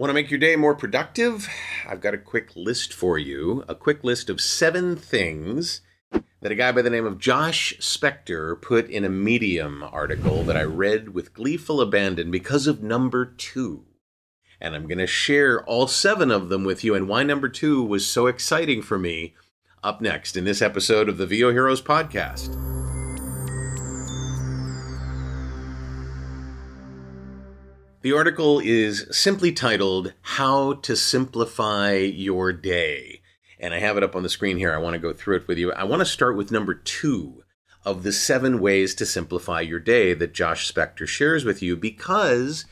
Want to make your day more productive? I've got a quick list for you. A quick list of seven things that a guy by the name of Josh Spector put in a Medium article that I read with gleeful abandon because of number two. And I'm going to share all seven of them with you and why number two was so exciting for me up next in this episode of the VO Heroes podcast. The article is simply titled How to Simplify Your Day. And I have it up on the screen here. I want to go through it with you. I want to start with number two of the seven ways to simplify your day that Josh Spector shares with you because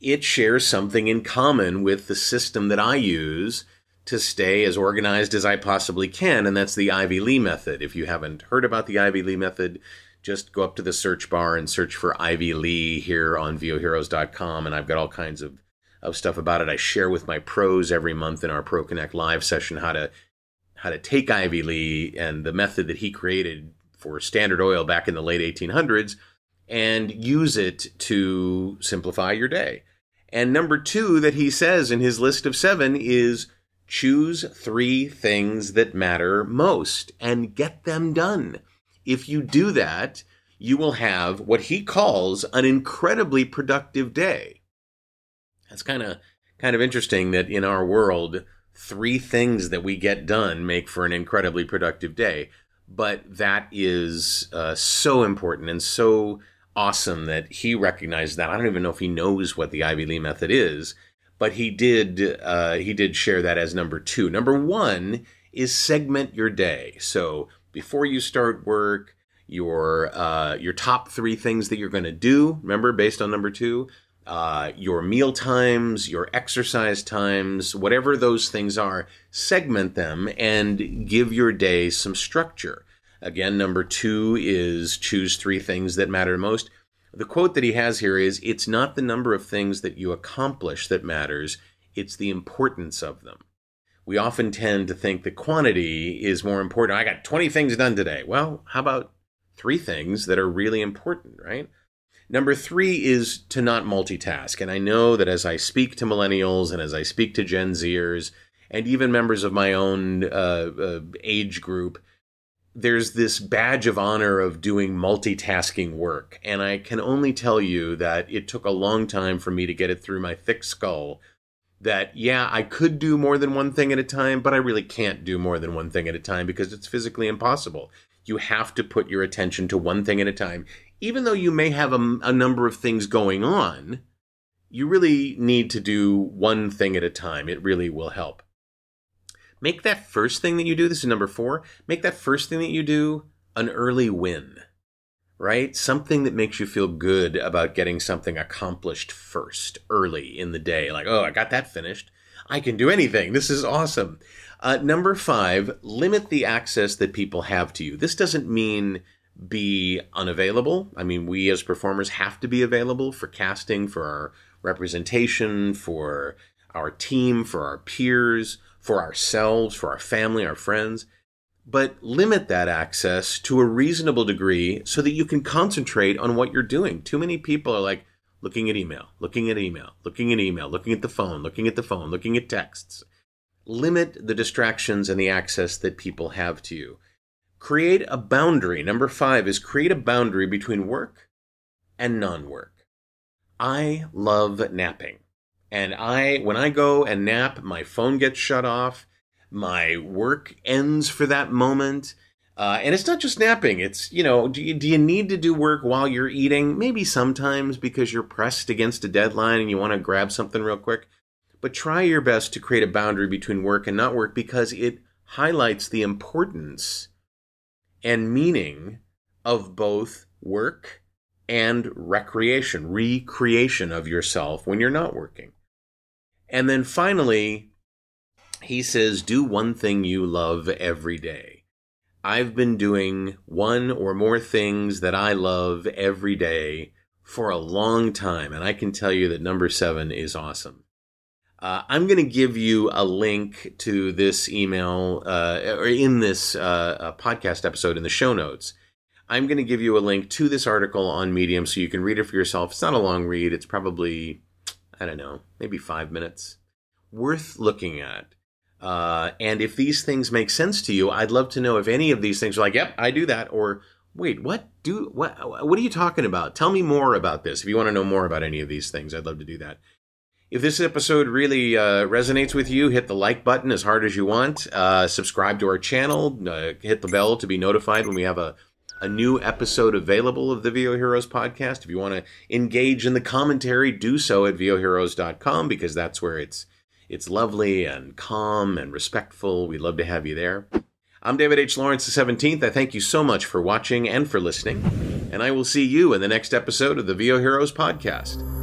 it shares something in common with the system that I use to stay as organized as I possibly can, and that's the Ivy Lee method. If you haven't heard about the Ivy Lee method, just go up to the search bar and search for Ivy Lee here on voheroes.com. And I've got all kinds of, of stuff about it. I share with my pros every month in our Pro Connect live session how to how to take Ivy Lee and the method that he created for Standard Oil back in the late 1800s and use it to simplify your day. And number two that he says in his list of seven is choose three things that matter most and get them done. If you do that, you will have what he calls an incredibly productive day. That's kind of kind of interesting that in our world, three things that we get done make for an incredibly productive day. But that is uh, so important and so awesome that he recognized that. I don't even know if he knows what the Ivy Lee method is, but he did. Uh, he did share that as number two. Number one is segment your day. So before you start work, your uh, your top three things that you're going to do. Remember, based on number two, uh, your meal times, your exercise times, whatever those things are, segment them and give your day some structure. Again, number two is choose three things that matter most. The quote that he has here is It's not the number of things that you accomplish that matters, it's the importance of them we often tend to think the quantity is more important. I got 20 things done today. Well, how about three things that are really important, right? Number three is to not multitask. And I know that as I speak to millennials and as I speak to Gen Zers and even members of my own uh, uh, age group, there's this badge of honor of doing multitasking work. And I can only tell you that it took a long time for me to get it through my thick skull that yeah i could do more than one thing at a time but i really can't do more than one thing at a time because it's physically impossible. You have to put your attention to one thing at a time. Even though you may have a, a number of things going on you really need to do one thing at a time. It really will help. Make that first thing that you do this is number four make that first thing that you do an early win right? Something that makes you feel good about getting something accomplished first, early in the day. Like, oh, I got that finished. I can do anything. This is awesome. Uh, number five, limit the access that people have to you. This doesn't mean be unavailable. I mean, we as performers have to be available for casting, for our representation, for our team, for our peers, for ourselves, for our family, our friends but limit that access to a reasonable degree so that you can concentrate on what you're doing. Too many people are like looking at email, looking at email, looking at email, looking at the phone, looking at the phone, looking at texts. Limit the distractions and the access that people have to you. Create a boundary. Number five is create a boundary between work and non work. I love napping. And I, when I go and nap, my phone gets shut off my work ends for that moment. Uh, and it's not just napping. It's, you know, do you, do you need to do work while you're eating? Maybe sometimes because you're pressed against a deadline and you want to grab something real quick. But try your best to create a boundary between work and not work because it highlights the importance and meaning of both work and recreation, recreation of yourself when you're not working. And then finally, he says, Do one thing you love every day. I've been doing one or more things that I love every day for a long time, and I can tell you that number seven is awesome. Uh, I'm going to give you a link to this email uh, or in this uh, uh, podcast episode in the show notes. I'm going to give you a link to this article on Medium so you can read it for yourself. It's not a long read. It's probably I don't know, maybe five minutes. Worth looking at. Uh, and if these things make sense to you, I'd love to know if any of these things are like, yep, I do that, or wait, what do what what are you talking about? Tell me more about this. If you want to know more about any of these things, I'd love to do that. If this episode really uh, resonates with you, hit the like button as hard as you want. Uh, subscribe to our channel. Uh, hit the bell to be notified when we have a, a new episode available of the VO Heroes podcast. If you want to engage in the commentary, do so at voheroes.com because that's where it's it's lovely and calm and respectful. We'd love to have you there. I'm David H. Lawrence the 17th. I thank you so much for watching and for listening, and I will see you in the next episode of the VO Heroes podcast.